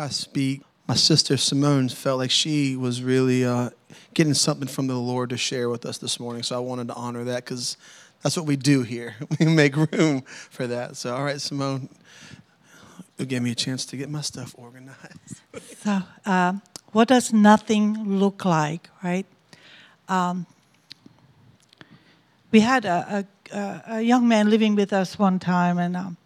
I speak, my sister Simone felt like she was really uh, getting something from the Lord to share with us this morning. So I wanted to honor that because that's what we do here. We make room for that. So, all right, Simone, it gave me a chance to get my stuff organized. so, uh, what does nothing look like, right? Um, we had a, a, a, young man living with us one time, and um,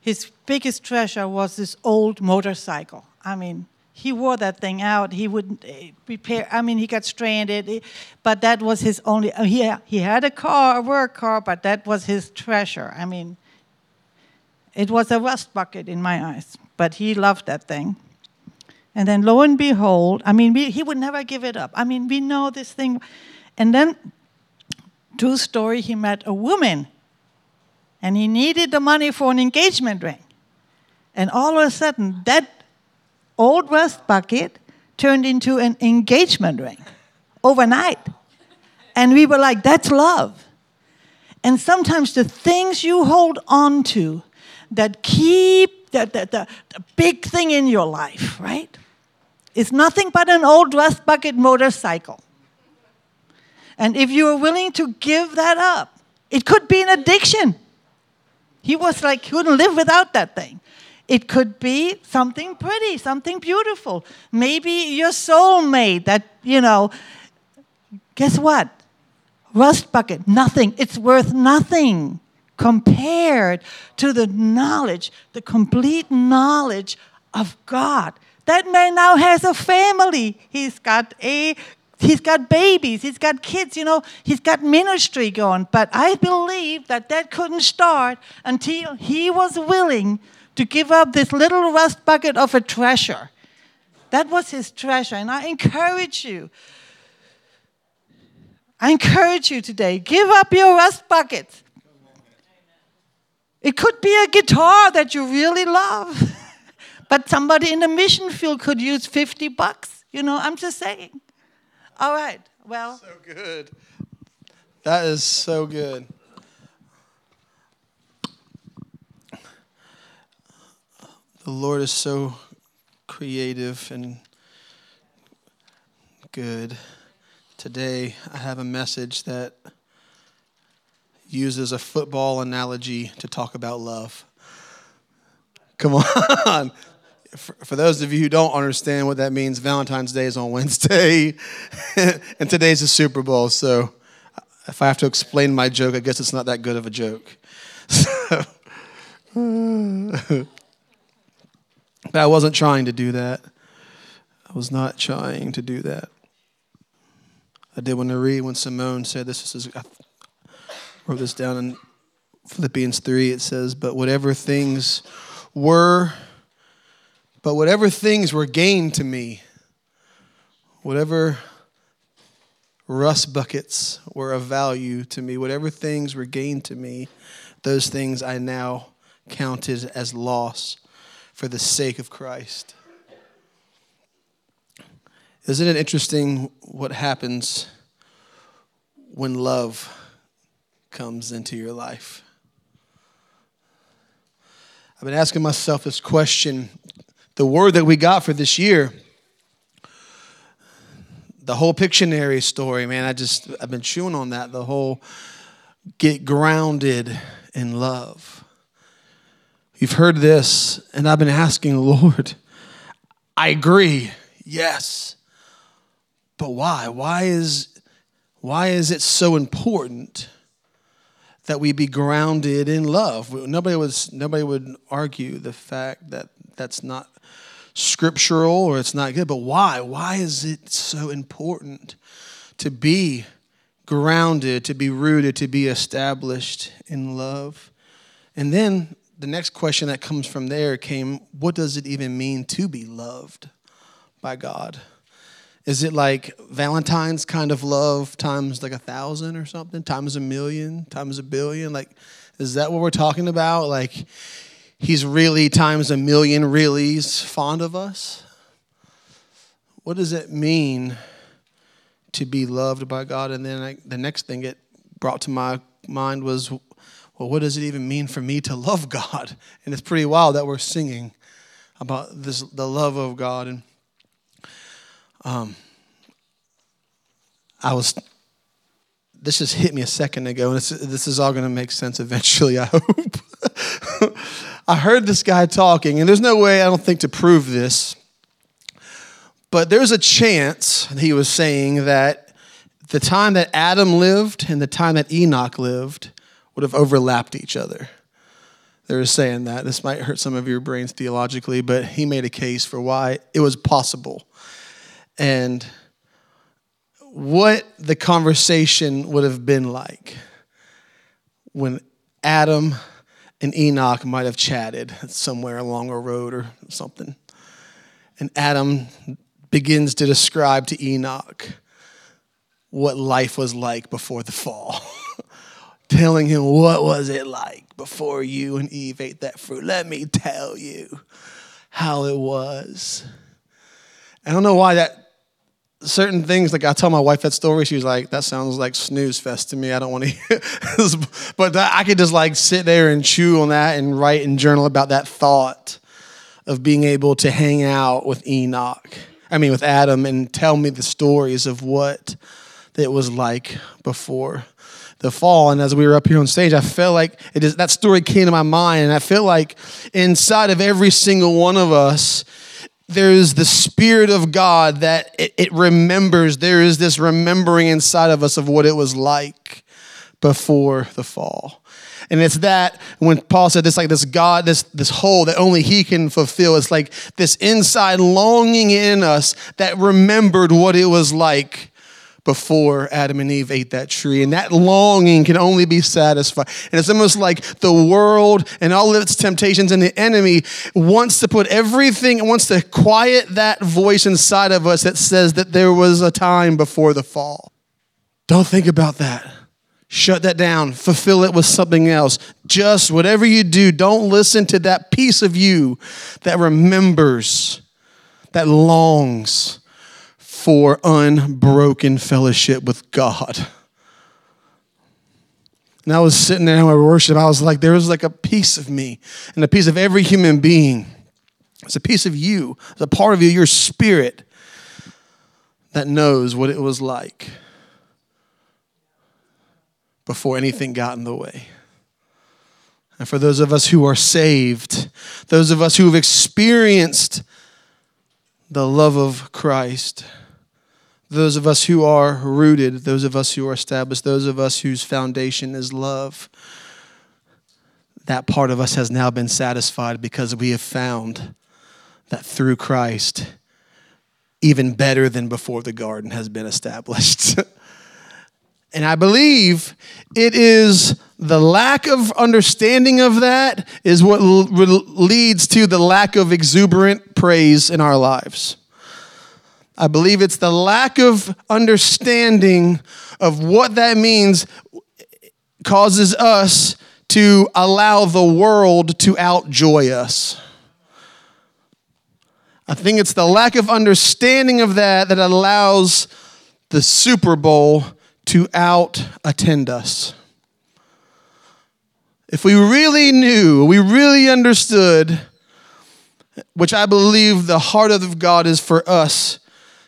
his biggest treasure was this old motorcycle. I mean, he wore that thing out. He wouldn't eh, repair. I mean, he got stranded, but that was his only. Uh, he he had a car, a work car, but that was his treasure. I mean, it was a rust bucket in my eyes, but he loved that thing. And then, lo and behold, I mean, we, he would never give it up. I mean, we know this thing. And then, true story, he met a woman, and he needed the money for an engagement ring. And all of a sudden, that old rust bucket turned into an engagement ring overnight. And we were like, that's love. And sometimes the things you hold on to that keep the, the, the, the big thing in your life, right? Is nothing but an old rust bucket motorcycle. And if you are willing to give that up, it could be an addiction. He was like, he couldn't live without that thing. It could be something pretty, something beautiful. Maybe your soulmate that, you know, guess what? Rust bucket, nothing. It's worth nothing compared to the knowledge, the complete knowledge of God. That man now has a family. He's got a he's got babies, he's got kids, you know, he's got ministry going. But I believe that that couldn't start until he was willing to give up this little rust bucket of a treasure. That was his treasure. And I encourage you. I encourage you today give up your rust bucket. It could be a guitar that you really love, but somebody in the mission field could use 50 bucks. You know, I'm just saying. All right, well. So good. That is so good. The Lord is so creative and good. Today, I have a message that uses a football analogy to talk about love. Come on. For, those of you who don't understand what that means, Valentine's Day is on Wednesday, and today's the Super Bowl. So, if I have to explain my joke, I guess it's not that good of a joke. So, But I wasn't trying to do that. I was not trying to do that. I did want to read when Simone said this. Is, I wrote this down in Philippians 3. It says, But whatever things were, but whatever things were gained to me, whatever rust buckets were of value to me, whatever things were gained to me, those things I now counted as loss for the sake of Christ. Isn't it interesting what happens when love comes into your life? I've been asking myself this question. The word that we got for this year, the whole Pictionary story, man, I just, I've been chewing on that. The whole get grounded in love. You've heard this, and I've been asking, the Lord, I agree, yes. But why? Why is, why is it so important that we be grounded in love? Nobody, was, nobody would argue the fact that that's not scriptural or it's not good, but why? Why is it so important to be grounded, to be rooted, to be established in love? And then the next question that comes from there came what does it even mean to be loved by God? Is it like Valentine's kind of love times like a thousand or something, times a million, times a billion? Like, is that what we're talking about? Like, he's really times a million really's fond of us? What does it mean to be loved by God? And then I, the next thing it brought to my mind was well, what does it even mean for me to love God? And it's pretty wild that we're singing about this the love of God. And um I was this just hit me a second ago and this, this is all going to make sense eventually I hope. I heard this guy talking and there's no way I don't think to prove this. But there's a chance he was saying that the time that Adam lived and the time that Enoch lived would have overlapped each other they were saying that. This might hurt some of your brains theologically, but he made a case for why it was possible. And what the conversation would have been like when Adam and Enoch might have chatted somewhere along a road or something. And Adam begins to describe to Enoch what life was like before the fall, telling him what was it like before you and Eve ate that fruit. Let me tell you how it was. I don't know why that certain things like I tell my wife that story, she was like, "That sounds like snooze fest to me. I don't want to." hear but I could just like sit there and chew on that and write and journal about that thought of being able to hang out with Enoch. I mean, with Adam, and tell me the stories of what it was like before the fall. And as we were up here on stage, I felt like it is, that story came to my mind. And I feel like inside of every single one of us, there's the Spirit of God that it, it remembers. There is this remembering inside of us of what it was like before the fall. And it's that when Paul said this, like this God, this this hole that only He can fulfill. It's like this inside longing in us that remembered what it was like before Adam and Eve ate that tree. And that longing can only be satisfied. And it's almost like the world and all of its temptations and the enemy wants to put everything, wants to quiet that voice inside of us that says that there was a time before the fall. Don't think about that. Shut that down. Fulfill it with something else. Just whatever you do, don't listen to that piece of you that remembers, that longs for unbroken fellowship with God. And I was sitting there in my worship. I was like, there was like a piece of me and a piece of every human being. It's a piece of you, it's a part of you, your spirit that knows what it was like before anything got in the way. And for those of us who are saved, those of us who have experienced the love of Christ, those of us who are rooted, those of us who are established, those of us whose foundation is love, that part of us has now been satisfied because we have found that through Christ, even better than before the garden has been established. and I believe it is the lack of understanding of that is what leads to the lack of exuberant praise in our lives. I believe it's the lack of understanding of what that means causes us to allow the world to outjoy us. I think it's the lack of understanding of that that allows the Super Bowl to out attend us. If we really knew, we really understood, which I believe the heart of God is for us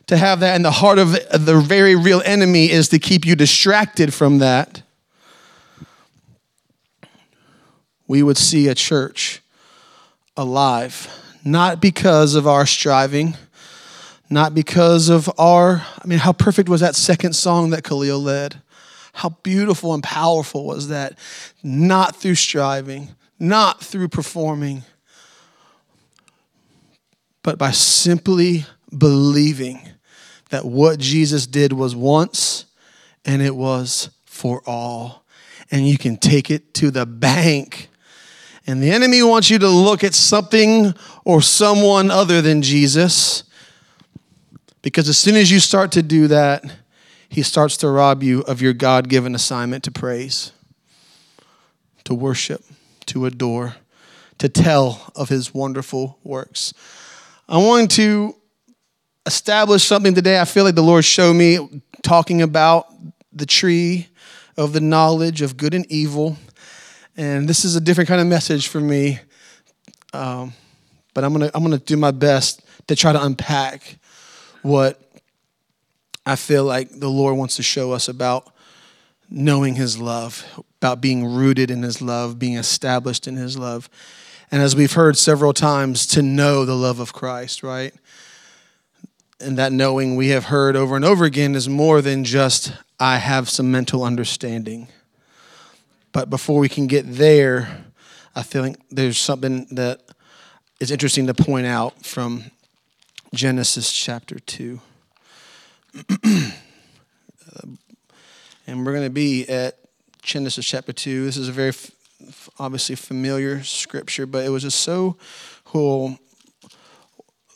to have that in the heart of the very real enemy is to keep you distracted from that, we would see a church alive, not because of our striving, not because of our, I mean, how perfect was that second song that Khalil led? How beautiful and powerful was that? Not through striving, not through performing, but by simply believing that what Jesus did was once and it was for all. And you can take it to the bank. And the enemy wants you to look at something or someone other than Jesus. Because as soon as you start to do that, he starts to rob you of your God given assignment to praise, to worship, to adore, to tell of his wonderful works. I want to establish something today I feel like the Lord showed me talking about the tree of the knowledge of good and evil. And this is a different kind of message for me. Um, but I'm gonna I'm gonna do my best to try to unpack what I feel like the Lord wants to show us about knowing His love, about being rooted in His love, being established in His love. And as we've heard several times, to know the love of Christ, right? And that knowing we have heard over and over again is more than just, I have some mental understanding. But before we can get there, I feel like there's something that is interesting to point out from Genesis chapter 2. and we're going to be at Genesis chapter 2. This is a very f- obviously familiar scripture, but it was just so cool.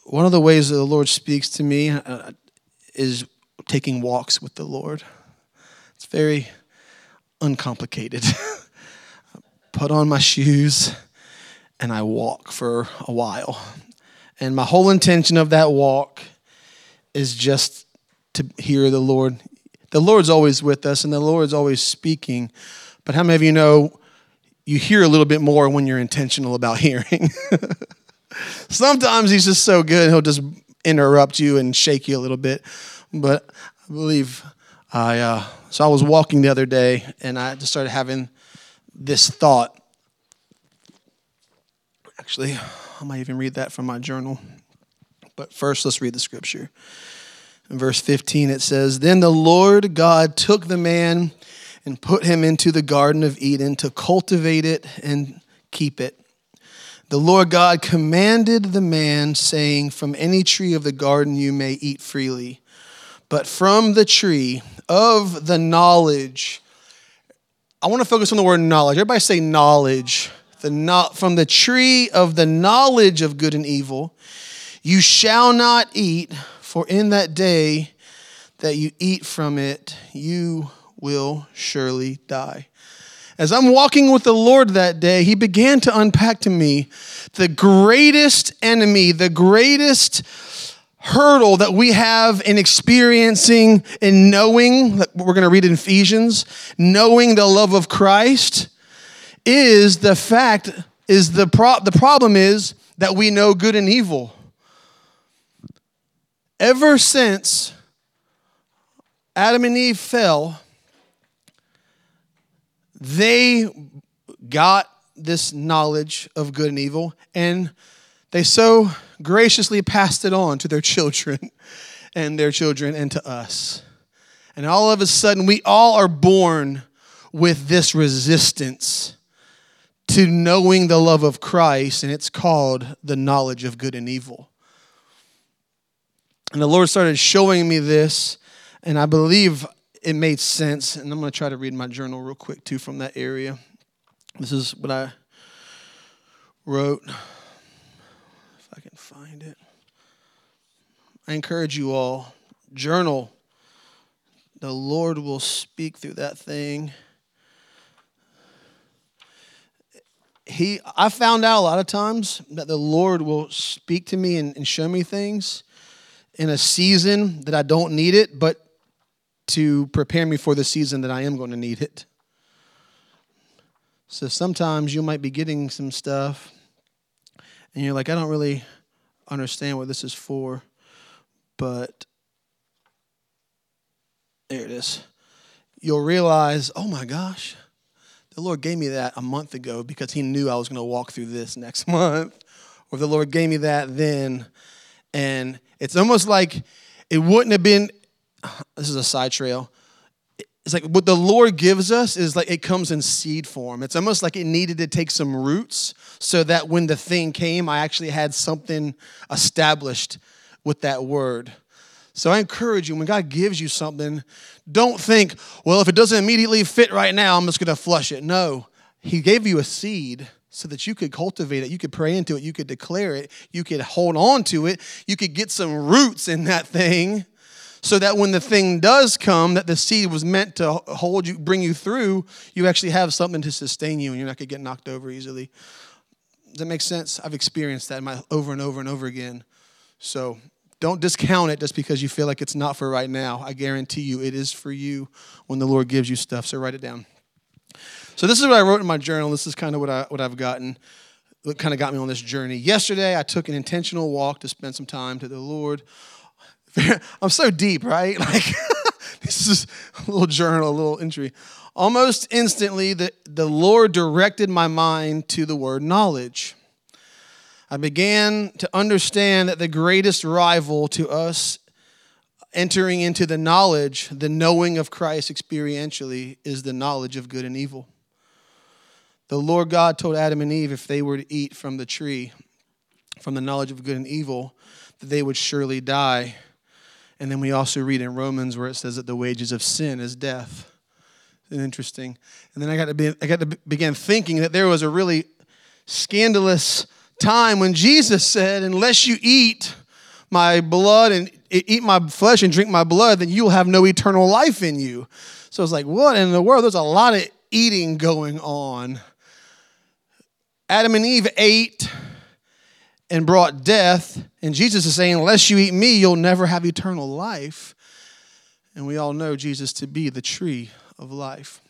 One of the ways that the Lord speaks to me uh, is taking walks with the Lord. It's very uncomplicated. Put on my shoes and I walk for a while. And my whole intention of that walk is just to hear the Lord. The Lord's always with us and the Lord's always speaking. But how many of you know you hear a little bit more when you're intentional about hearing? Sometimes He's just so good, He'll just interrupt you and shake you a little bit. But I believe I, uh, so I was walking the other day and I just started having this thought. Actually, I might even read that from my journal. But first, let's read the scripture. In verse 15, it says Then the Lord God took the man and put him into the Garden of Eden to cultivate it and keep it. The Lord God commanded the man, saying, From any tree of the garden you may eat freely, but from the tree of the knowledge. I want to focus on the word knowledge. Everybody say knowledge the not, from the tree of the knowledge of good and evil, you shall not eat, for in that day that you eat from it, you will surely die. As I'm walking with the Lord that day, He began to unpack to me the greatest enemy, the greatest hurdle that we have in experiencing and knowing, that we're going to read in Ephesians, knowing the love of Christ is the fact is the pro- the problem is that we know good and evil. Ever since Adam and Eve fell, they got this knowledge of good and evil and they so graciously passed it on to their children and their children and to us. And all of a sudden, we all are born with this resistance to knowing the love of Christ, and it's called the knowledge of good and evil. And the Lord started showing me this, and I believe it made sense. And I'm going to try to read my journal real quick, too, from that area. This is what I wrote. If I can find it. I encourage you all, journal. The Lord will speak through that thing. he i found out a lot of times that the lord will speak to me and, and, show me things in a season that i don't need it but to prepare me for the season that i am going to need it so sometimes you might be getting some stuff and you're like i don't really understand what this is for but there it is you'll realize oh my gosh the Lord gave me that a month ago because He knew I was going to walk through this next month. Or the Lord gave me that then. And it's almost like it wouldn't have been, this is a side trail. It's like what the Lord gives us is like it comes in seed form. It's almost like it needed to take some roots so that when the thing came, I actually had something established with that word. So I encourage you, when God gives you something, don't think, well, if it doesn't immediately fit right now, I'm just going to flush it. No, He gave you a seed so that you could cultivate it, you could pray into it, you could declare it, you could hold on to it, you could get some roots in that thing so that when the thing does come that the seed was meant to hold you bring you through you actually have something to sustain you and you're not going to get knocked over easily does that make sense i've experienced that my, over and over and over again so don't discount it just because you feel like it's not for right now. I guarantee you it is for you when the Lord gives you stuff. So write it down. So this is what I wrote in my journal. This is kind of what I what I've gotten. what kind of got me on this journey. Yesterday, I took an intentional walk to spend some time to the Lord. I'm so deep, right? Like, this is a little journal, a little entry. Almost instantly, the, the Lord directed my mind to the word knowledge. I began to understand that the greatest rival to us entering into the knowledge, the knowing of Christ experientially, is the knowledge of good and evil. The Lord God told Adam and Eve if they were to eat from the tree, from the knowledge of good and evil, that they would surely die. And then we also read in Romans where it says that the wages of sin is death. Interesting. And then I got to be, I got to begin thinking that there was a really scandalous time when Jesus said, "Unless you eat my blood and eat my flesh and drink my blood, then you'll have no eternal life in you." So it's like, what in the world? There's a lot of eating going on. Adam and Eve ate and brought death, and Jesus is saying, "Unless you eat me, you'll never have eternal life." And we all know Jesus to be the tree of life.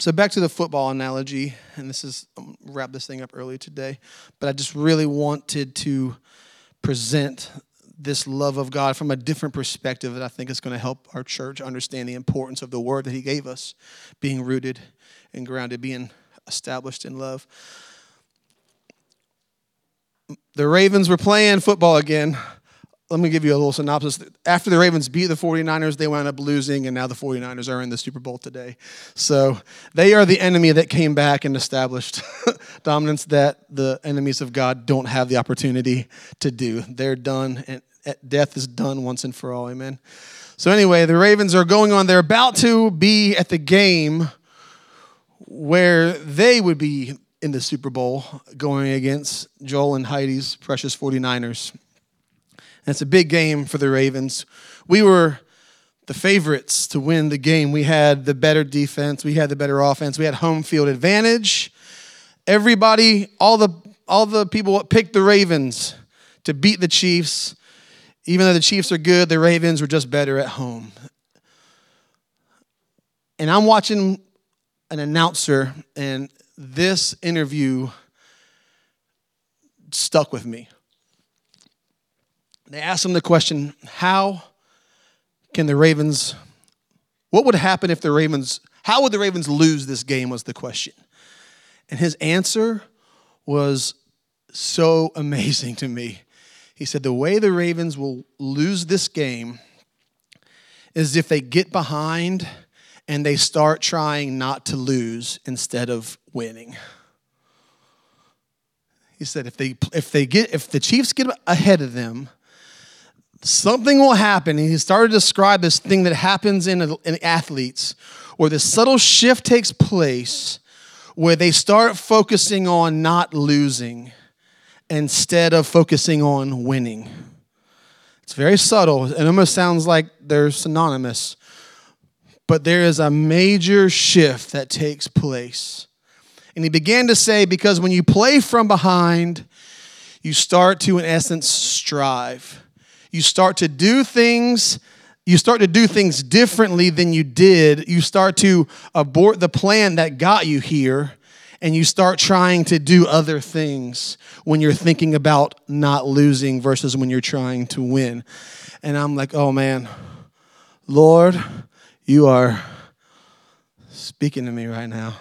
So back to the football analogy, and this is um, wrap this thing up early today, but I just really wanted to present this love of God from a different perspective that I think is going to help our church understand the importance of the word that He gave us, being rooted and grounded, being established in love. The Ravens were playing football again let me give you a little synopsis. After the Ravens beat the 49ers, they wound up losing, and now the 49ers are in the Super Bowl today. So they are the enemy that came back and established dominance that the enemies of God don't have the opportunity to do. They're done, and death is done once and for all. Amen. So, anyway, the Ravens are going on. They're about to be at the game where they would be in the Super Bowl going against Joel and Heidi's precious 49ers. And it's a big game for the Ravens. We were the favorites to win the game. We had the better defense, we had the better offense, we had home field advantage. Everybody, all the all the people picked the Ravens to beat the Chiefs. Even though the Chiefs are good, the Ravens were just better at home. And I'm watching an announcer, and this interview stuck with me. They asked him the question how can the Ravens, what would happen if the Ravens, how would the Ravens lose this game? Was the question. And his answer was so amazing to me. He said, The way the Ravens will lose this game is if they get behind and they start trying not to lose instead of winning. He said if they if they get if the Chiefs get ahead of them something will happen. And he started to describe this thing that happens in, in athletes where this subtle shift takes place where they start focusing on not losing instead of focusing on winning. It's very subtle. It almost sounds like they're synonymous. But there is a major shift that takes place. And he began to say, because when you play from behind, you start to, in essence, strive you start to do things you start to do things differently than you did. You start to abort the plan that got you here, and you start trying to do other things when you're thinking about not losing versus when you're trying to win. And I'm like, oh man, Lord, you are speaking to me right now.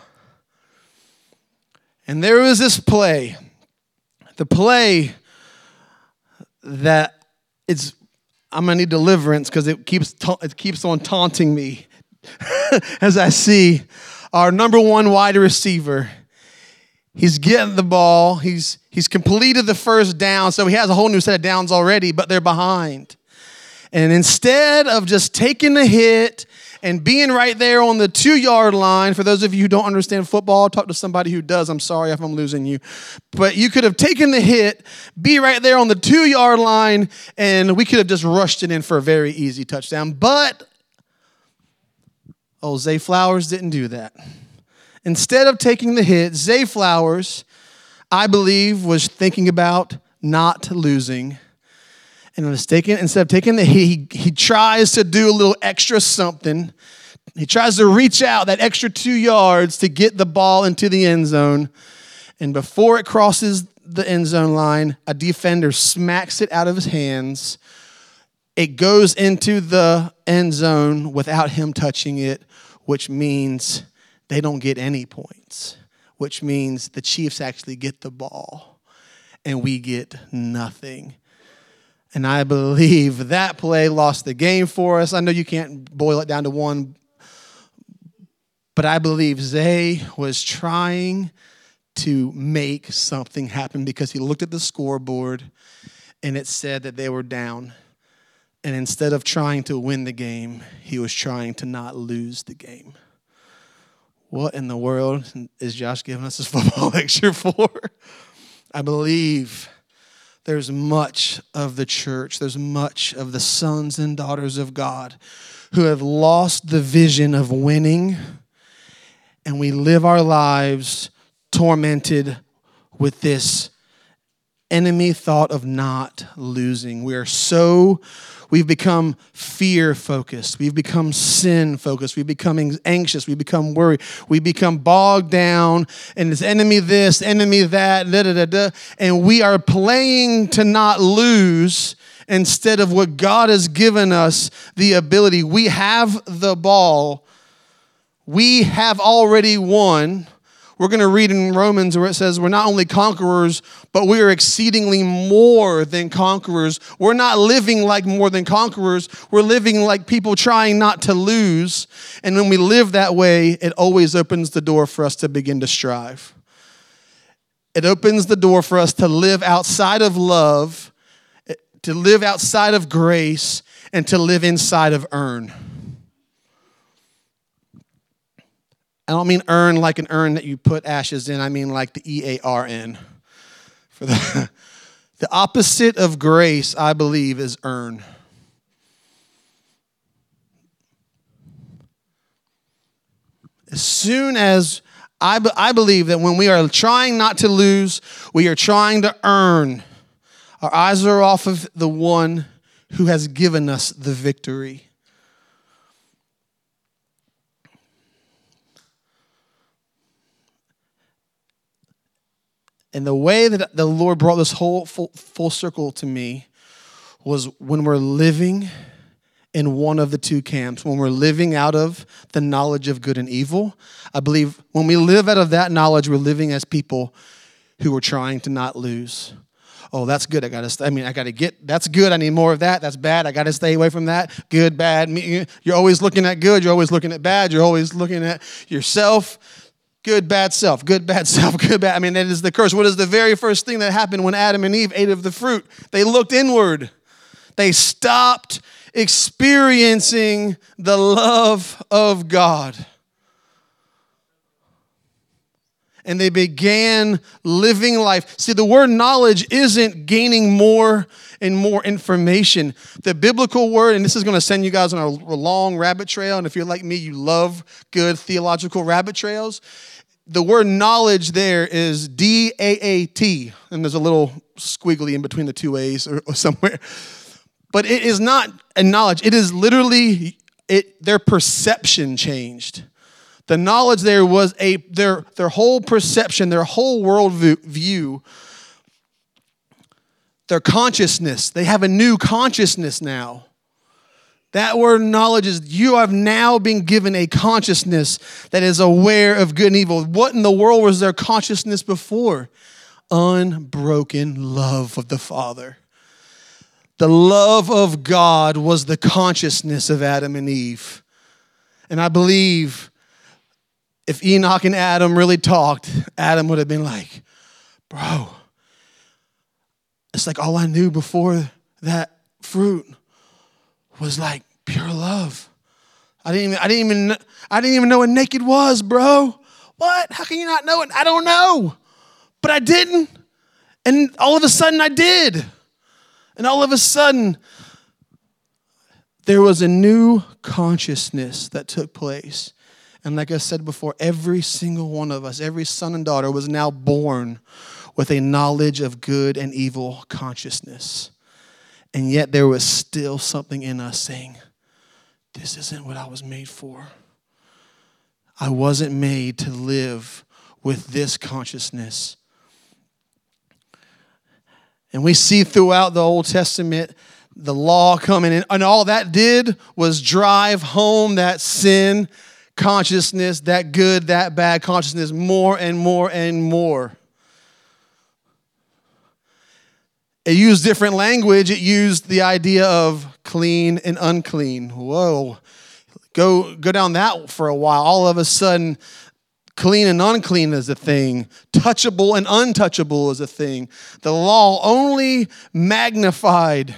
And there was this play, the play that it's I'm gonna need deliverance because it keeps ta- it keeps on taunting me as I see our number one wide receiver. He's getting the ball. He's he's completed the first down, so he has a whole new set of downs already, but they're behind. And instead of just taking the hit and being right there on the two yard line. For those of you who don't understand football, talk to somebody who does. I'm sorry if I'm losing you. But you could have taken the hit, be right there on the two yard line, and we could have just rushed it in for a very easy touchdown. But, oh, Zay Flowers didn't do that. Instead of taking the hit, Zay Flowers, I believe, was thinking about not losing and mistaken, instead of taking the he, he tries to do a little extra something He tries to reach out that extra two yards to get the ball into the end zone. And before it crosses the end zone line, a defender smacks it out of his hands. It goes into the end zone without him touching it, which means they don't get any points, which means the Chiefs actually get the ball and we get nothing. And I believe that play lost the game for us. I know you can't boil it down to one, but I believe Zay was trying to make something happen because he looked at the scoreboard and it said that they were down. And instead of trying to win the game, he was trying to not lose the game. What in the world is Josh giving us this football lecture for? I believe there's much of the church, there's much of the sons and daughters of God who have lost the vision of winning, and we live our lives tormented with this enemy thought of not losing. We are so We've become fear focused. We've become sin focused. We've become anxious. We become worried. We become bogged down and it's enemy this, enemy that, da da da da. And we are playing to not lose instead of what God has given us the ability. We have the ball. We have already won we're going to read in Romans where it says we're not only conquerors, but we are exceedingly more than conquerors. We're not living like more than conquerors. We're living like people trying not to lose. And when we live that way, it always opens the door for us to begin to strive. It opens the door for us to live outside of love, to live outside of grace, and to live inside of earn. I don't mean urn like an urn that you put ashes in, I mean like the E A R N. For the, the opposite of grace, I believe, is earn. As soon as I, I believe that when we are trying not to lose, we are trying to earn. Our eyes are off of the one who has given us the victory. And the way that the Lord brought this whole full, full circle to me was when we're living in one of the two camps, when we're living out of the knowledge of good and evil. I believe when we live out of that knowledge, we're living as people who are trying to not lose. Oh, that's good. I got to. I mean, I got to get. That's good. I need more of that. That's bad. I got to stay away from that. Good, bad. You're always looking at good. You're always looking at bad. You're always looking at yourself good, bad self, good, bad self, good, bad. I mean, that is the curse. What is the very first thing that happened when Adam and Eve ate of the fruit? They looked inward. They stopped experiencing the love of God. And they began living life. See, the word knowledge isn't gaining more and more information. The biblical word, and this is going to send you guys on a long rabbit trail. And if you're like me, you love good theological rabbit trails the word knowledge there is D A A T, and there's a little squiggly in between the two A's or, or somewhere. But it is not a knowledge. It is literally it, their perception changed. The knowledge there was a their their whole perception, their whole world view, their consciousness. They have a new consciousness now. That word knowledge is you have now been given a consciousness that is aware of good and evil. What in the world was their consciousness before? Unbroken love of the Father. The love of God was the consciousness of Adam and Eve. And I believe if Enoch and Adam really talked, Adam would have been like, Bro, it's like all I knew before that fruit was like pure love. I didn't even, I didn't even, I didn't even know what naked was, bro. What? How can you not know it? I don't know. But I didn't. And all of a sudden I did. And all of a sudden, there was a new consciousness that took place. And like I said before, every single one of us, every son and daughter was now born with a knowledge of good and evil consciousness. And yet there was still something in us saying, This isn't what I was made for. I wasn't made to live with this consciousness. And we see throughout the Old Testament the law coming in, and all that did was drive home that sin consciousness, that good, that bad consciousness, more and more and more. It used different language. It used the idea of clean and unclean. Whoa. Go, go down that for a while. All of a sudden, clean and unclean is a thing, touchable and untouchable is a thing. The law only magnified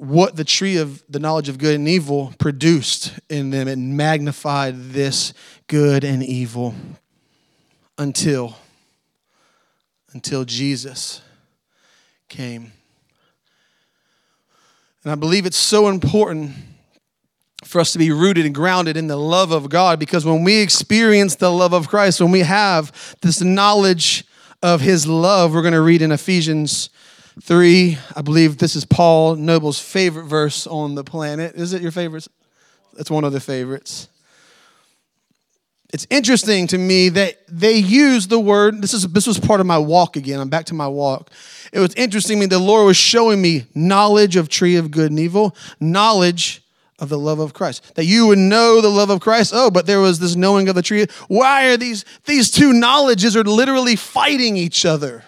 what the tree of the knowledge of good and evil produced in them. It magnified this good and evil until until Jesus came. And I believe it's so important for us to be rooted and grounded in the love of God because when we experience the love of Christ, when we have this knowledge of his love, we're going to read in Ephesians 3. I believe this is Paul Noble's favorite verse on the planet. Is it your favorite? That's one of the favorites. It's interesting to me that they use the word. This is this was part of my walk again. I'm back to my walk. It was interesting to me. The Lord was showing me knowledge of tree of good and evil, knowledge of the love of Christ. That you would know the love of Christ. Oh, but there was this knowing of the tree. Why are these these two knowledges are literally fighting each other?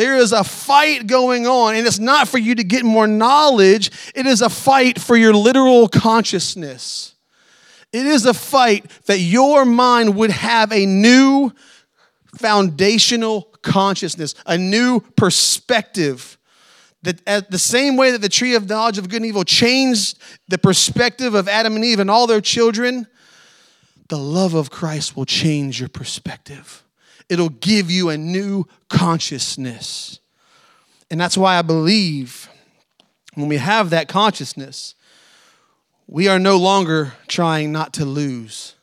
There is a fight going on, and it's not for you to get more knowledge, it is a fight for your literal consciousness. It is a fight that your mind would have a new foundational consciousness, a new perspective. That at the same way that the tree of knowledge of good and evil changed the perspective of Adam and Eve and all their children, the love of Christ will change your perspective. It'll give you a new consciousness. And that's why I believe when we have that consciousness, we are no longer trying not to lose.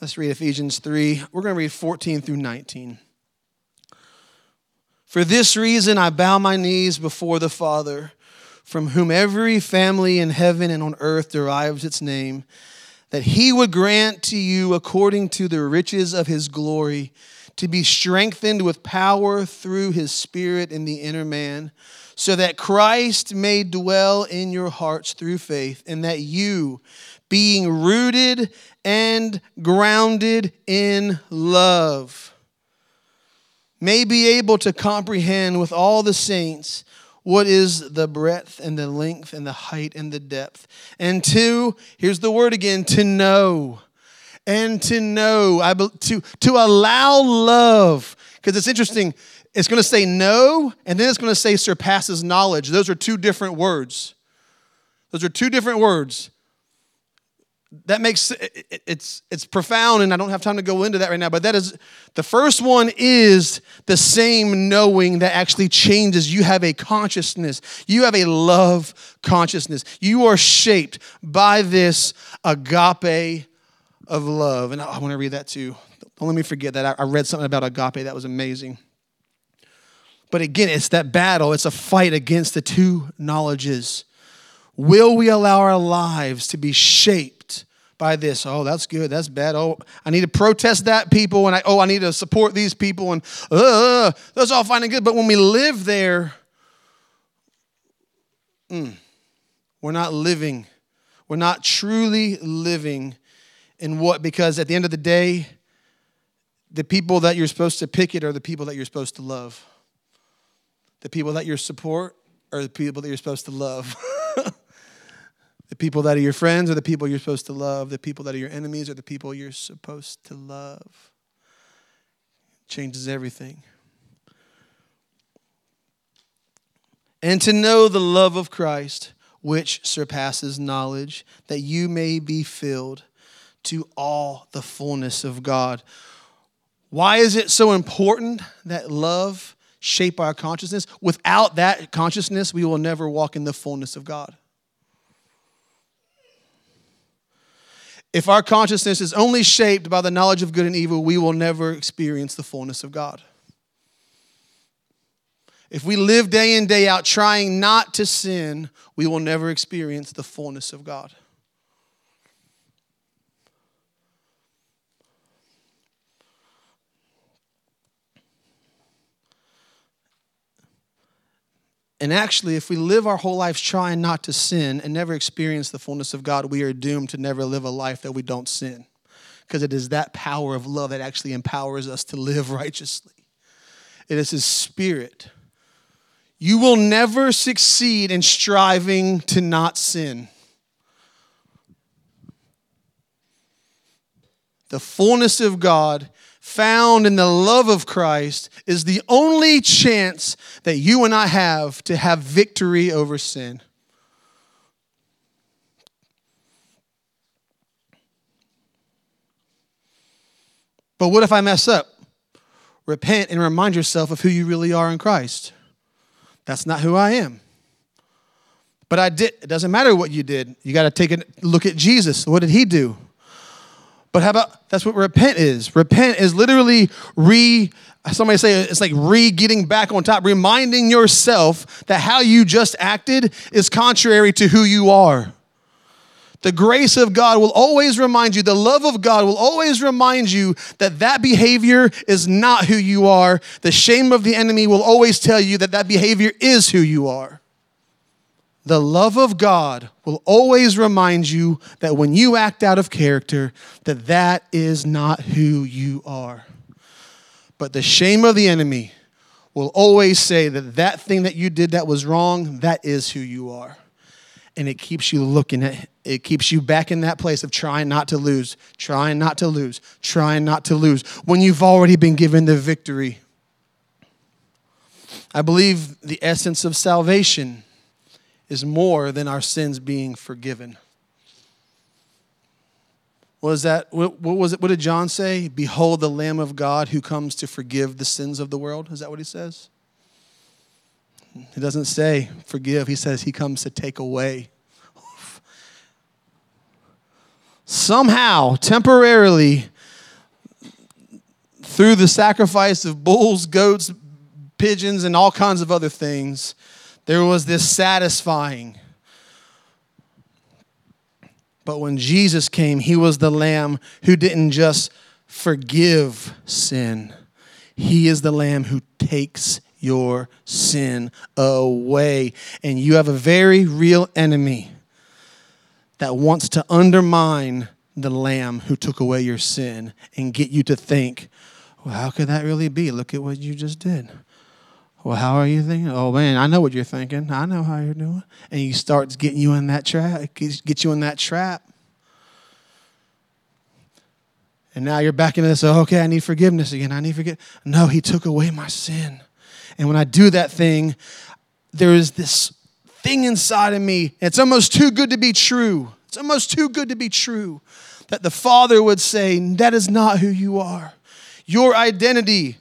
Let's read Ephesians 3. We're going to read 14 through 19. For this reason, I bow my knees before the Father, from whom every family in heaven and on earth derives its name, that he would grant to you, according to the riches of his glory, to be strengthened with power through his Spirit in the inner man, so that Christ may dwell in your hearts through faith, and that you, being rooted and grounded in love, may be able to comprehend with all the saints what is the breadth and the length and the height and the depth. And two, here's the word again to know. And to know, I, to, to allow love. Because it's interesting, it's going to say know, and then it's going to say surpasses knowledge. Those are two different words. Those are two different words that makes it's it's profound and i don't have time to go into that right now but that is the first one is the same knowing that actually changes. You have a consciousness. You have a love consciousness. You are shaped by this agape of love. And i want to read that too don't let me forget that. I read something about agape that was amazing. But again it's that battle. It's a fight against the two knowledges. Will we allow our lives to be shaped by this. Oh, that's good. That's bad. Oh, I need to protest that people, and I oh, I need to support these people, and uh, that's all fine and good. But when we live there, mm, we're not living. We're not truly living in what because at the end of the day, the people that you're supposed to picket are the people that you're supposed to love. The people that you support are the people that you're supposed to love. The people that are your friends are the people you're supposed to love. The people that are your enemies are the people you're supposed to love. changes everything. And to know the love of Christ, which surpasses knowledge, that you may be filled to all the fullness of God. Why is it so important that love shape our consciousness? Without that consciousness, we will never walk in the fullness of God. If our consciousness is only shaped by the knowledge of good and evil, we will never experience the fullness of God. If we live day in, day out trying not to sin, we will never experience the fullness of God. And actually, if we live our whole lives trying not to sin and never experience the fullness of God, we are doomed to never live a life that we don't sin. Because it is that power of love that actually empowers us to live righteously. It is His Spirit. You will never succeed in striving to not sin. The fullness of God found in the love of Christ is the only chance that you and I have to have victory over sin. But what if I mess up? Repent and remind yourself of who you really are in Christ. That's not who I am. But I did. It doesn't matter what you did. You got to take a look at Jesus. What did he do? But how about that's what repent is? Repent is literally re somebody say it's like re getting back on top, reminding yourself that how you just acted is contrary to who you are. The grace of God will always remind you, the love of God will always remind you that that behavior is not who you are. The shame of the enemy will always tell you that that behavior is who you are. The love of God will always remind you that when you act out of character, that that is not who you are. But the shame of the enemy will always say that that thing that you did that was wrong, that is who you are. And it keeps you looking at it keeps you back in that place of trying not to lose, trying not to lose, trying not to lose when you've already been given the victory. I believe the essence of salvation is more than our sins being forgiven. Was that what, what was it? What did John say? Behold the Lamb of God who comes to forgive the sins of the world. Is that what he says? He doesn't say forgive, he says he comes to take away. Somehow, temporarily, through the sacrifice of bulls, goats, pigeons, and all kinds of other things, there was this satisfying. But when Jesus came, he was the lamb who didn't just forgive sin, he is the lamb who takes your sin away. And you have a very real enemy that wants to undermine the lamb who took away your sin and get you to think, well, how could that really be? Look at what you just did. Well, how are you thinking? Oh man, I know what you're thinking. I know how you're doing. And he starts getting you in that trap, get you in that trap. And now you're back into this, oh, okay, I need forgiveness again. I need forgive. No, he took away my sin. And when I do that thing, there is this thing inside of me. It's almost too good to be true. It's almost too good to be true that the Father would say, That is not who you are. Your identity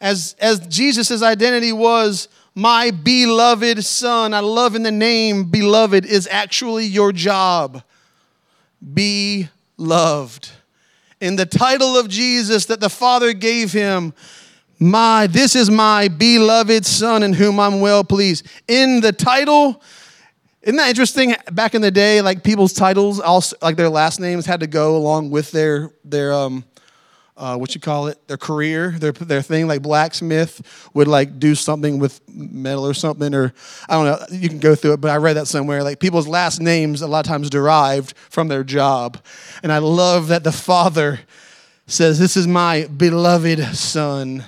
as, as Jesus' identity was my beloved son. I love in the name beloved is actually your job. Be loved. In the title of Jesus that the Father gave him, my this is my beloved son in whom I'm well pleased. In the title, isn't that interesting? Back in the day, like people's titles, also like their last names had to go along with their their um uh, what you call it, their career, their their thing. Like blacksmith would like do something with metal or something, or I don't know. You can go through it, but I read that somewhere. Like people's last names a lot of times derived from their job, and I love that the father says, "This is my beloved son."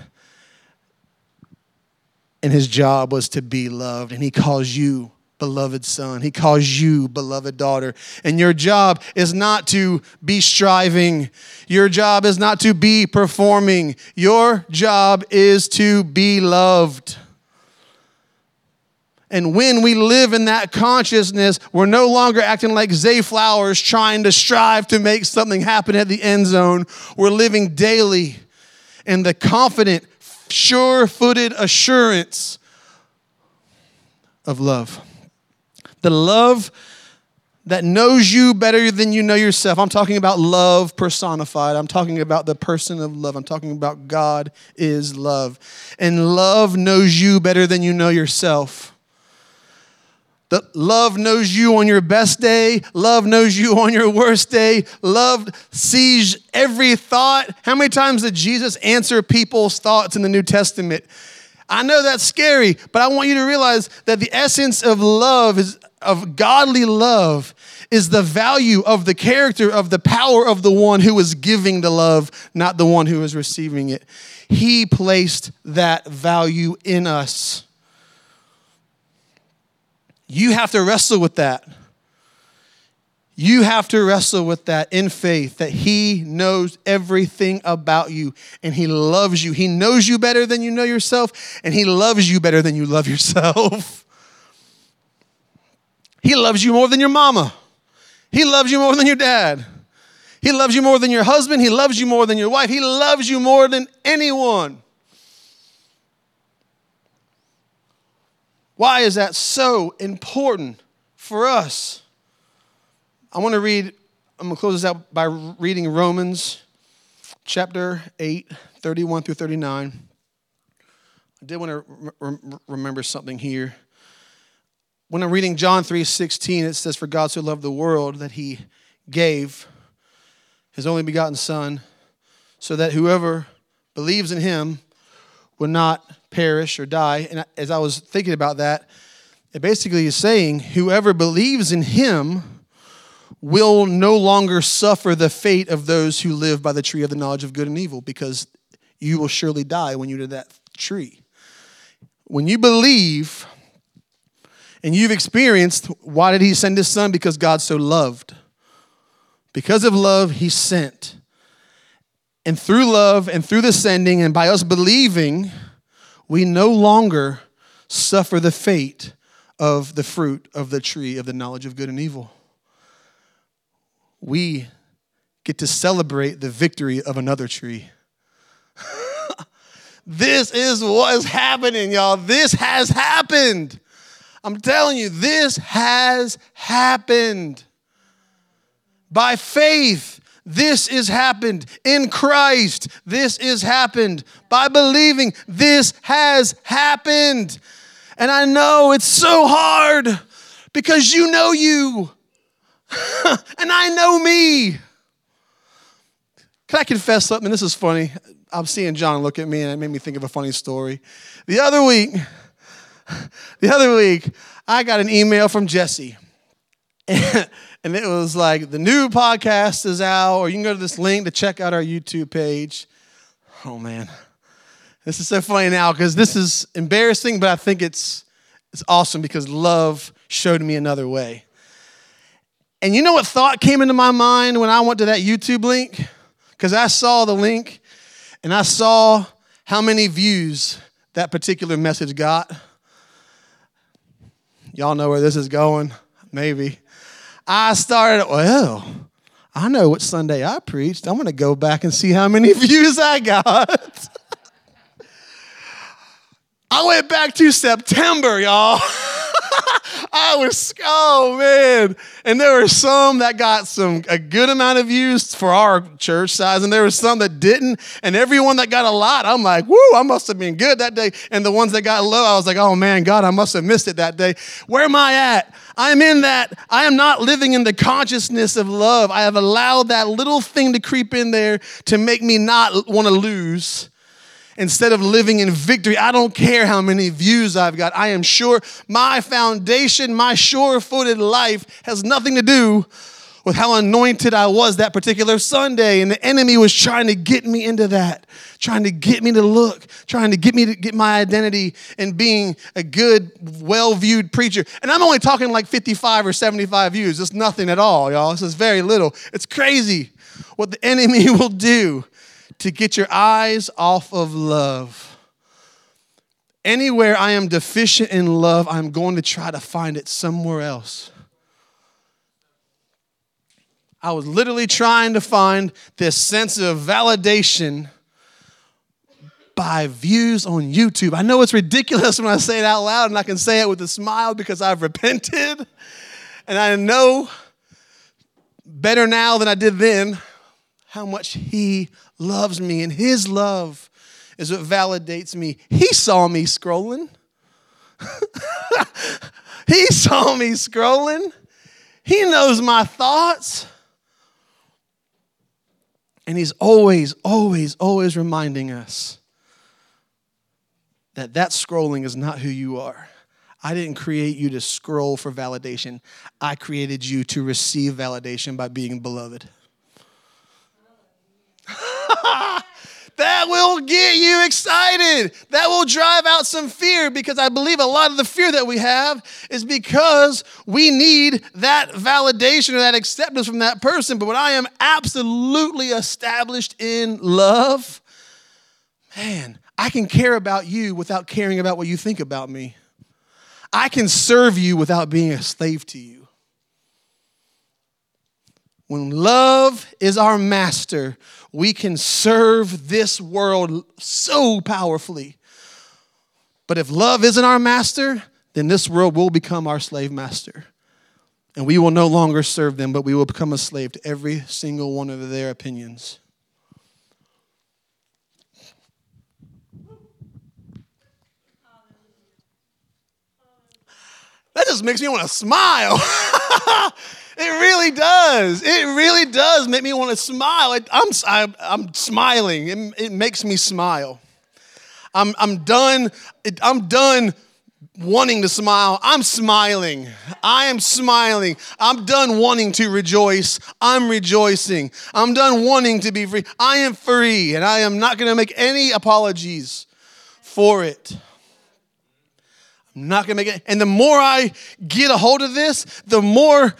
And his job was to be loved, and he calls you beloved son. He calls you beloved daughter. And your job is not to be striving. Your job is not to be performing. Your job is to be loved. And when we live in that consciousness, we're no longer acting like Zay Flowers trying to strive to make something happen at the end zone. We're living daily in the confident, sure footed assurance of love. The love that knows you better than you know yourself. I'm talking about love personified. I'm talking about the person of love. I'm talking about God is love. And love knows you better than you know yourself. The love knows you on your best day. Love knows you on your worst day. Love sees every thought. How many times did Jesus answer people's thoughts in the New Testament? I know that's scary, but I want you to realize that the essence of love is of godly love is the value of the character of the power of the one who is giving the love, not the one who is receiving it. He placed that value in us. You have to wrestle with that. You have to wrestle with that in faith that He knows everything about you and He loves you. He knows you better than you know yourself, and He loves you better than you love yourself. he loves you more than your mama, He loves you more than your dad. He loves you more than your husband. He loves you more than your wife. He loves you more than anyone. Why is that so important for us? I want to read, I'm going to close this out by reading Romans chapter 8, 31 through 39. I did want to re- remember something here. When I'm reading John 3:16, it says, For God so loved the world that he gave his only begotten Son, so that whoever believes in him would not perish or die. And as I was thinking about that, it basically is saying whoever believes in him will no longer suffer the fate of those who live by the tree of the knowledge of good and evil because you will surely die when you do that tree. When you believe and you've experienced why did he send his son? Because God so loved. Because of love, he sent. And through love and through the sending, and by us believing, we no longer suffer the fate of the fruit of the tree of the knowledge of good and evil. We get to celebrate the victory of another tree. this is what is happening, y'all. This has happened. I'm telling you, this has happened. By faith, this is happened. In Christ, this is happened. By believing, this has happened. And I know it's so hard because you know you, and I know me. Can I confess something? This is funny. I'm seeing John look at me, and it made me think of a funny story. The other week, the other week, I got an email from Jesse. and it was like the new podcast is out, or you can go to this link to check out our YouTube page. Oh man, this is so funny now because this is embarrassing, but I think it's it's awesome because love showed me another way. And you know what thought came into my mind when I went to that YouTube link? Because I saw the link and I saw how many views that particular message got. Y'all know where this is going, maybe. I started, well, I know what Sunday I preached. I'm going to go back and see how many views I got. I went back to September, y'all. I was, oh man. And there were some that got some a good amount of views for our church size, and there were some that didn't. And everyone that got a lot, I'm like, whoo, I must have been good that day. And the ones that got low, I was like, oh man, God, I must have missed it that day. Where am I at? I'm in that. I am not living in the consciousness of love. I have allowed that little thing to creep in there to make me not want to lose instead of living in victory. I don't care how many views I've got. I am sure my foundation, my sure footed life has nothing to do with how anointed I was that particular Sunday. And the enemy was trying to get me into that, trying to get me to look, trying to get me to get my identity in being a good, well viewed preacher. And I'm only talking like 55 or 75 views. It's nothing at all, y'all. This is very little. It's crazy what the enemy will do to get your eyes off of love. Anywhere I am deficient in love, I'm going to try to find it somewhere else. I was literally trying to find this sense of validation by views on YouTube. I know it's ridiculous when I say it out loud, and I can say it with a smile because I've repented. And I know better now than I did then how much He loves me, and His love is what validates me. He saw me scrolling. he saw me scrolling. He knows my thoughts. And He's always, always, always reminding us that that scrolling is not who you are. I didn't create you to scroll for validation. I created you to receive validation by being beloved. that will get you excited. That will drive out some fear because I believe a lot of the fear that we have is because we need that validation or that acceptance from that person. But when I am absolutely established in love, man, I can care about you without caring about what you think about me. I can serve you without being a slave to you. When love is our master, we can serve this world so powerfully. But if love isn't our master, then this world will become our slave master. And we will no longer serve them, but we will become a slave to every single one of their opinions. That just makes me want to smile. it really does. It really does make me want to smile. I'm, I'm, I'm smiling. It, it makes me smile. I'm, I'm done. I'm done wanting to smile. I'm smiling. I am smiling. I'm done wanting to rejoice. I'm rejoicing. I'm done wanting to be free. I am free, and I am not going to make any apologies for it. I'm not gonna make it. And the more I get a hold of this, the more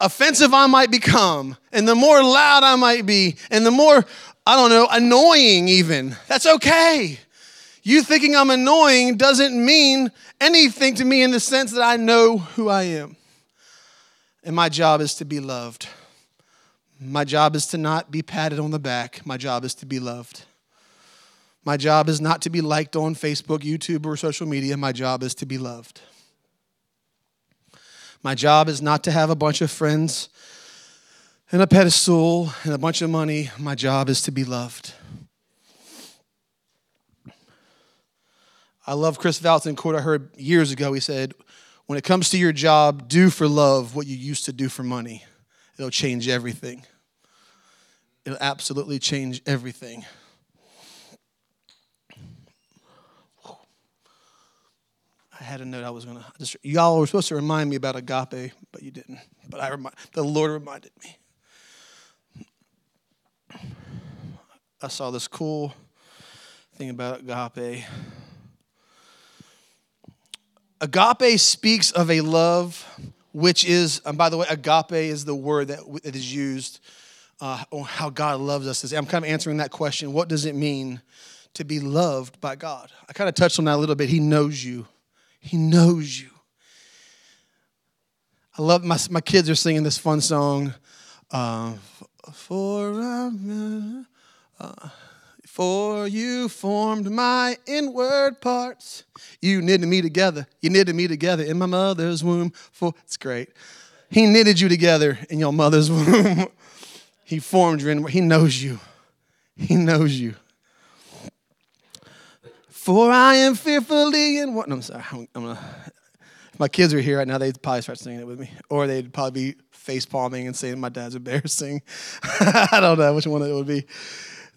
offensive I might become, and the more loud I might be, and the more, I don't know, annoying even. That's okay. You thinking I'm annoying doesn't mean anything to me in the sense that I know who I am. And my job is to be loved. My job is to not be patted on the back. My job is to be loved. My job is not to be liked on Facebook, YouTube, or social media. My job is to be loved. My job is not to have a bunch of friends and a pedestal and a bunch of money. My job is to be loved. I love Kris Vallotton quote I heard years ago. He said, When it comes to your job, do for love what you used to do for money. It'll change everything. It'll absolutely change everything. I had a note I was gonna. Just, y'all were supposed to remind me about agape, but you didn't. But I remind, the Lord reminded me. I saw this cool thing about agape. Agape speaks of a love which is, and by the way, agape is the word that, that is used uh, on how God loves us. I'm kind of answering that question. What does it mean to be loved by God? I kind of touched on that a little bit. He knows you. He knows you. I love my, my kids are singing this fun song. Uh, for, uh, for you formed my inward parts. You knitted me together. You knitted me together in my mother's womb. For it's great. He knitted you together in your mother's womb. he formed you. In, He knows you. He knows you. For I am fearfully and what? No, I'm sorry. I'm, I'm gonna, my kids were here right now, they'd probably start singing it with me, or they'd probably be face palming and saying my dad's embarrassing. I don't know which one it would be.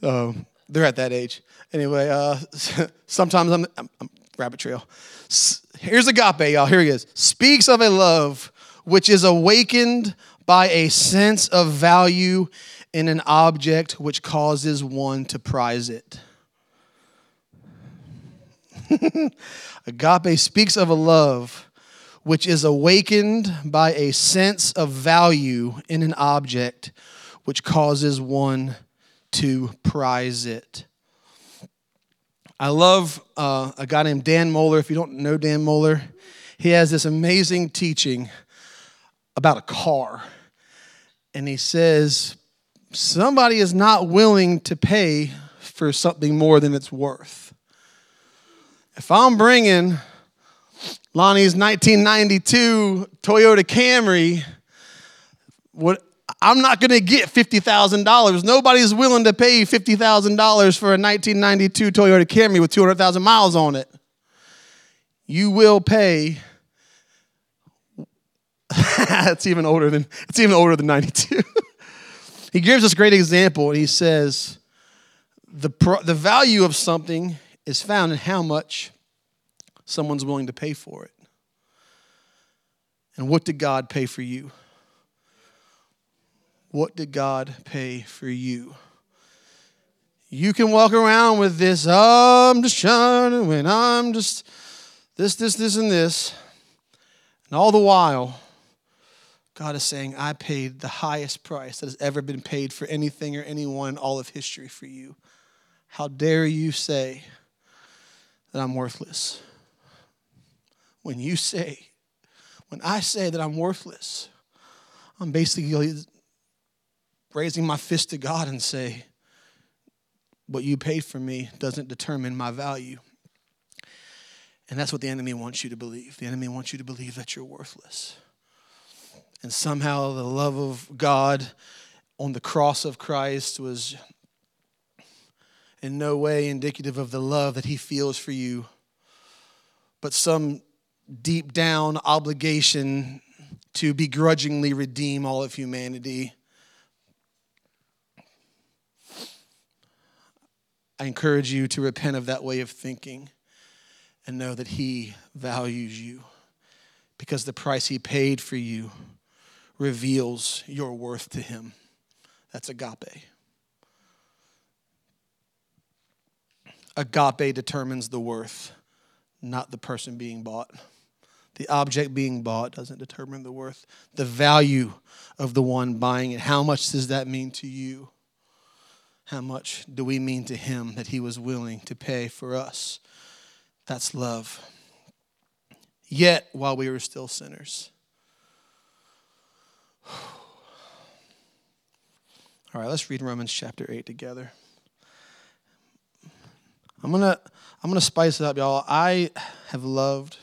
Um, they're at that age. Anyway, uh, sometimes I'm, I'm, I'm rabbit trail. Here's agape, y'all. Here he is. Speaks of a love which is awakened by a sense of value in an object which causes one to prize it. Agape speaks of a love which is awakened by a sense of value in an object which causes one to prize it. I love uh, a guy named Dan Mohler. If you don't know Dan Mohler, he has this amazing teaching about a car. And he says, somebody is not willing to pay for something more than it's worth. If I'm bringing Lonnie's 1992 Toyota Camry, what I'm not going to get $50,000. Nobody's willing to pay $50,000 for a 1992 Toyota Camry with 200,000 miles on it. You will pay. it's even older than it's even older than 92. he gives a great example and he says the pro, the value of something is found in how much someone's willing to pay for it. And what did God pay for you? What did God pay for you? You can walk around with this, oh, I'm just to win, I'm just this, this, this, and this. And all the while, God is saying, I paid the highest price that has ever been paid for anything or anyone in all of history for you. How dare you say that I'm worthless? When you say, when I say that I'm worthless, I'm basically raising my fist to God and say, what you paid for me doesn't determine my value. And that's what the enemy wants you to believe. The enemy wants you to believe that you're worthless. And somehow the love of God on the cross of Christ was in no way indicative of the love that he feels for you, but some deep down obligation to begrudgingly redeem all of humanity I encourage you to repent of that way of thinking and know that He values you because the price He paid for you reveals your worth to Him. That's agape. Agape determines the worth, not the person being bought. The object being bought doesn't determine the worth. The value of the one buying it. How much does that mean to you? How much do we mean to him that he was willing to pay for us? That's love. Yet, while we were still sinners. All right, let's read Romans chapter 8 together. I'm to I'm to spice it up, y'all. I have loved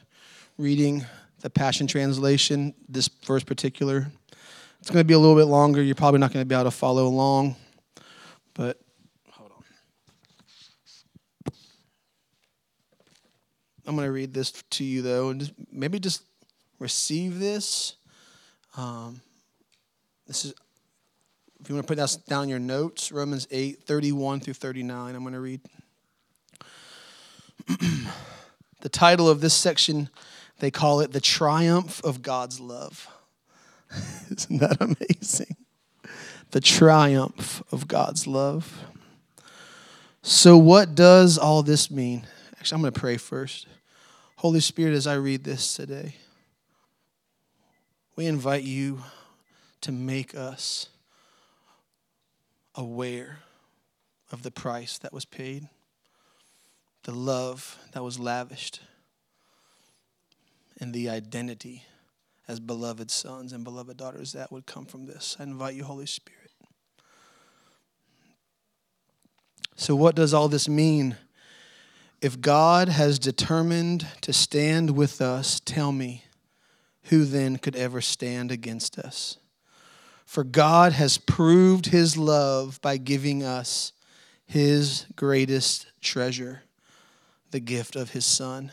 reading the Passion Translation, this verse particular. It's to be a little bit longer. You're probably not to be able to follow along. But hold on. I'm to read this to you, though, and just, maybe just receive this. Um, this is, if you want to put that down your notes, Romans 8, 31 through 39, I'm going to read. the title of this section, they call it The Triumph of God's Love. Isn't that amazing? the triumph of God's love. So, what does all this mean? Actually, I'm going to pray first. Holy Spirit, as I read this today, we invite you to make us aware of the price that was paid, the love that was lavished, and the identity as beloved sons and beloved daughters that would come from this. I invite you, Holy Spirit. So, what does all this mean? If God has determined to stand with us, tell me, who then could ever stand against us? For God has proved his love by giving us his greatest treasure, the gift of his Son.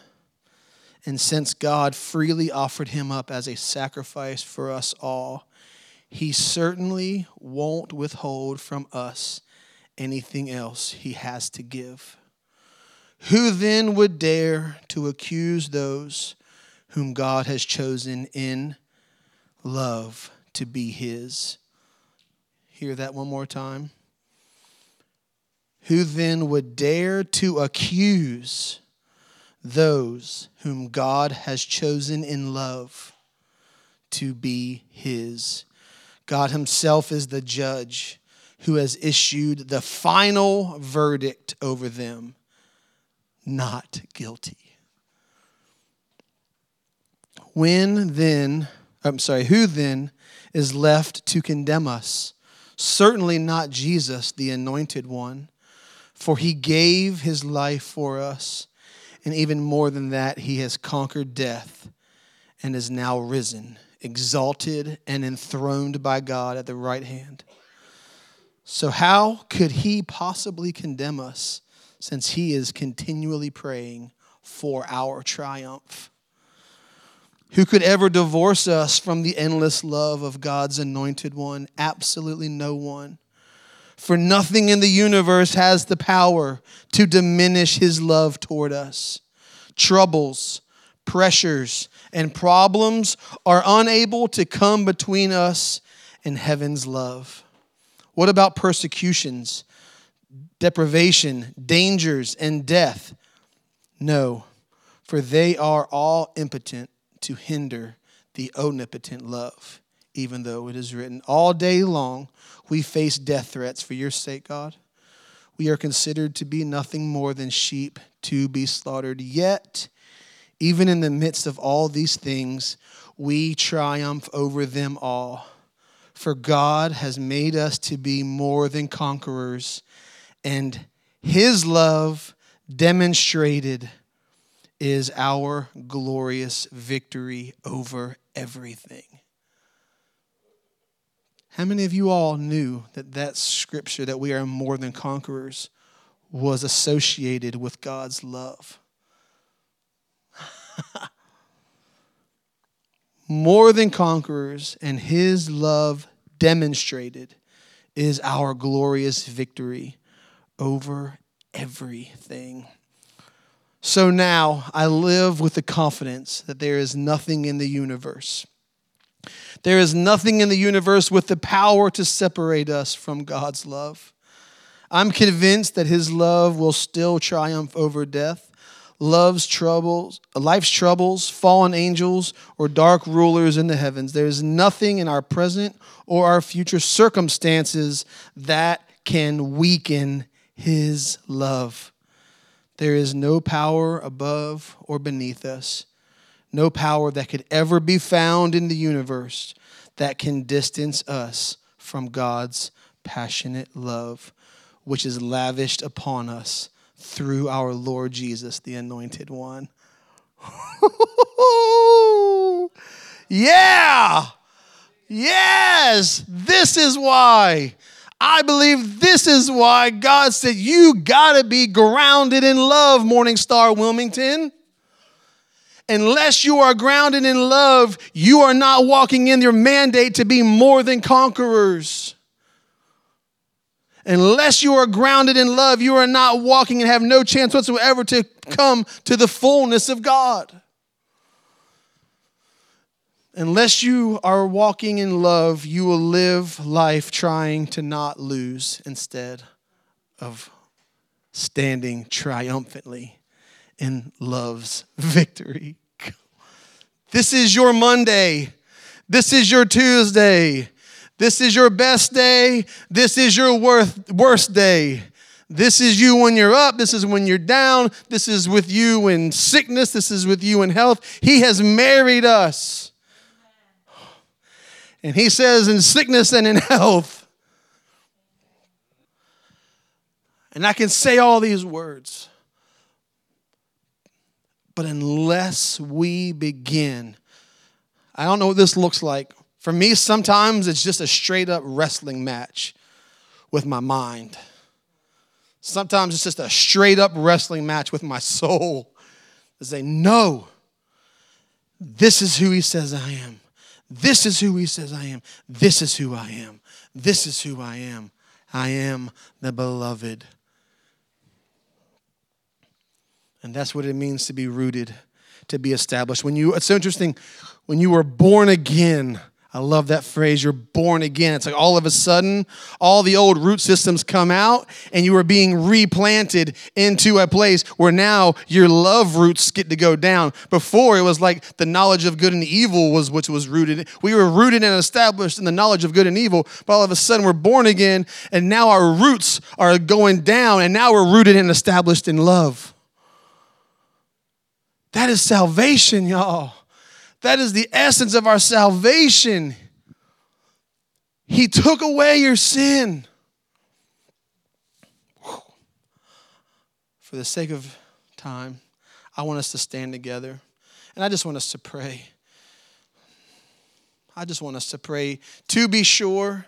And since God freely offered him up as a sacrifice for us all, he certainly won't withhold from us anything else he has to give. Who then would dare to accuse those whom God has chosen in love to be his? Hear that one more time. Who then would dare to accuse those whom God has chosen in love to be his? God himself is the judge who has issued the final verdict over them not guilty. When then, I'm sorry, who then is left to condemn us? Certainly not Jesus, the anointed one, for he gave his life for us, and even more than that, he has conquered death and is now risen exalted and enthroned by God at the right hand. So, how could he possibly condemn us since he is continually praying for our triumph? Who could ever divorce us from the endless love of God's anointed one? Absolutely no one. For nothing in the universe has the power to diminish his love toward us. Troubles, pressures, and problems are unable to come between us and heaven's love. What about persecutions, deprivation, dangers, and death? No, for they are all impotent to hinder the omnipotent love, even though it is written, All day long we face death threats for your sake, God. We are considered to be nothing more than sheep to be slaughtered. Yet, even in the midst of all these things, we triumph over them all. For God has made us to be more than conquerors, and his love demonstrated is our glorious victory over everything. How many of you all knew that that scripture, that we are more than conquerors, was associated with God's love? more than conquerors, and his love demonstrated is our glorious victory over everything. So now I live with the confidence that there is nothing in the universe. There is nothing in the universe with the power to separate us from God's love. I'm convinced that his love will still triumph over death. Love's troubles, life's troubles, fallen angels, or dark rulers in the heavens. There is nothing in our present or our future circumstances that can weaken his love. There is no power above or beneath us, no power that could ever be found in the universe that can distance us from God's passionate love, which is lavished upon us through our Lord Jesus, the Anointed One. yeah! Yes! This is why I believe this is why God said, You got to be grounded in love, Morning Star Wilmington. Unless you are grounded in love, you are not walking in your mandate to be more than conquerors. Unless you are grounded in love, you are not walking and have no chance whatsoever to come to the fullness of God. Unless you are walking in love, you will live life trying to not lose instead of standing triumphantly in love's victory. This is your Monday. This is your Tuesday. This is your best day. This is your worth, worst day. This is you when you're up. This is when you're down. This is with you in sickness. This is with you in health. He has married us. And he says, in sickness and in health. And I can say all these words, but unless we begin, I don't know what this looks like. For me, sometimes it's just a straight up wrestling match with my mind. Sometimes it's just a straight up wrestling match with my soul. To say, no, this is who he says I am. This is who he says I am. This is who I am. This is who I am. I am the beloved. And that's what it means to be rooted, to be established. When you it's so interesting, when you were born again, I love that phrase, you're born again. It's like all of a sudden, all the old root systems come out and you are being replanted into a place where now your love roots get to go down. Before, it was like the knowledge of good and evil was which was rooted. We were rooted and established in the knowledge of good and evil, but all of a sudden we're born again and now our roots are going down and now we're rooted and established in love. That is salvation, y'all. That is the essence of our salvation. He took away your sin. For the sake of time, I want us to stand together and I just want us to pray. I just want us to pray to be sure.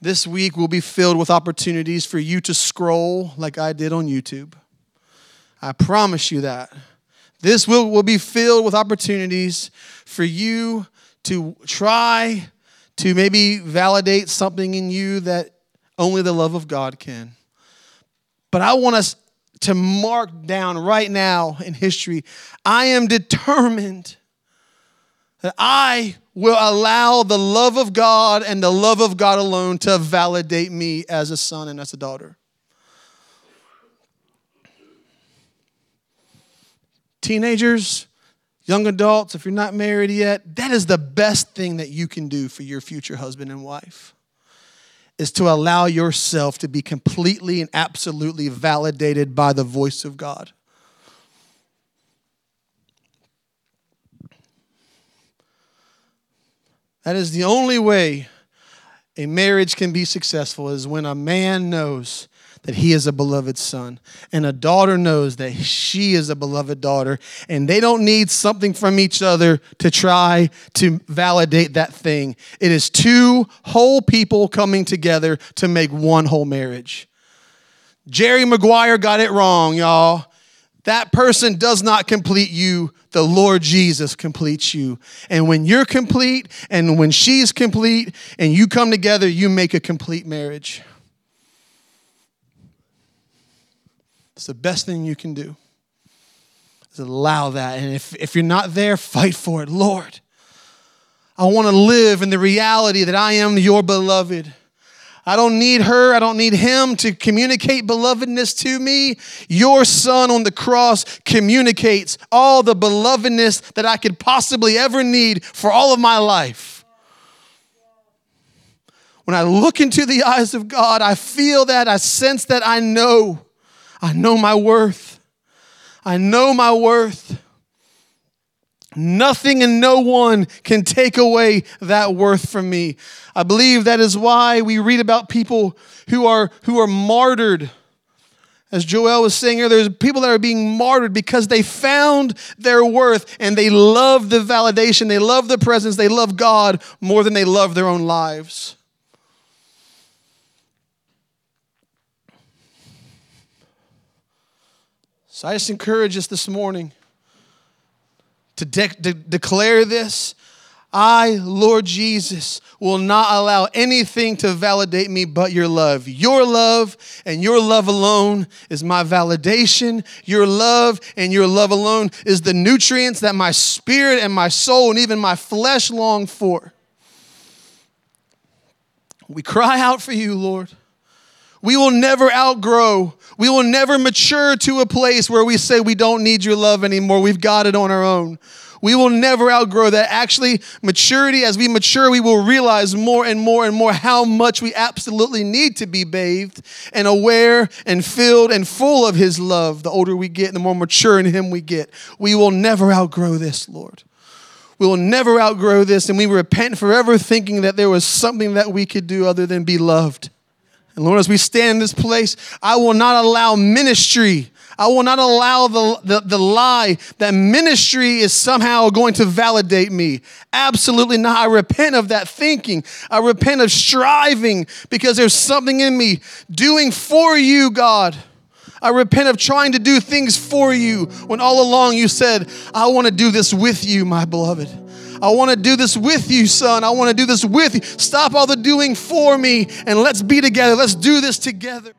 This week will be filled with opportunities for you to scroll like I did on YouTube. I promise you that. This will, will be filled with opportunities for you to try to maybe validate something in you that only the love of God can. But I want us to mark down right now in history I am determined that I will allow the love of God and the love of God alone to validate me as a son and as a daughter. Teenagers, young adults, if you're not married yet, that is the best thing that you can do for your future husband and wife. Is to allow yourself to be completely and absolutely validated by the voice of God. That is the only way a marriage can be successful is when a man knows that he is a beloved son and a daughter knows that she is a beloved daughter and they don't need something from each other to try to validate that thing it is two whole people coming together to make one whole marriage jerry maguire got it wrong y'all that person does not complete you. The Lord Jesus completes you. And when you're complete and when she's complete and you come together, you make a complete marriage. It's the best thing you can do. Is allow that. And if, if you're not there, fight for it. Lord, I want to live in the reality that I am your beloved. I don't need her. I don't need him to communicate belovedness to me. Your son on the cross communicates all the belovedness that I could possibly ever need for all of my life. When I look into the eyes of God, I feel that, I sense that, I know. I know my worth. I know my worth. Nothing and no one can take away that worth from me. I believe that is why we read about people who are, who are martyred. As Joel was saying here, there's people that are being martyred because they found their worth and they love the validation, they love the presence, they love God more than they love their own lives. So I just encourage us this morning to, de- de- declare this I, Lord Jesus, will not allow anything to validate me but your love. Your love and your love alone is my validation. Your love and your love alone is the nutrients that my spirit and my soul and even my flesh long for. We cry out for you, Lord. We will never outgrow. We will never mature to a place where we say we don't need your love anymore. We've got it on our own. We will never outgrow that. Actually, maturity, as we mature, we will realize more and more and more how much we absolutely need to be bathed and aware and filled and full of His love. The older we get, and the more mature in Him we get. We will never outgrow this, Lord. We will never outgrow this, and we repent forever thinking that there was something that we could do other than be loved. And Lord, as we stand in this place, I will not allow ministry. I will not allow the, the, the, lie that ministry is somehow going to validate me. Absolutely not. I repent of that thinking. I repent of striving because there's something in me doing for you, God. I repent of trying to do things for you when all along you said, I want to do this with you, my beloved. I want to do this with you, son. I want to do this with you. Stop all the doing for me and let's be together. Let's do this together.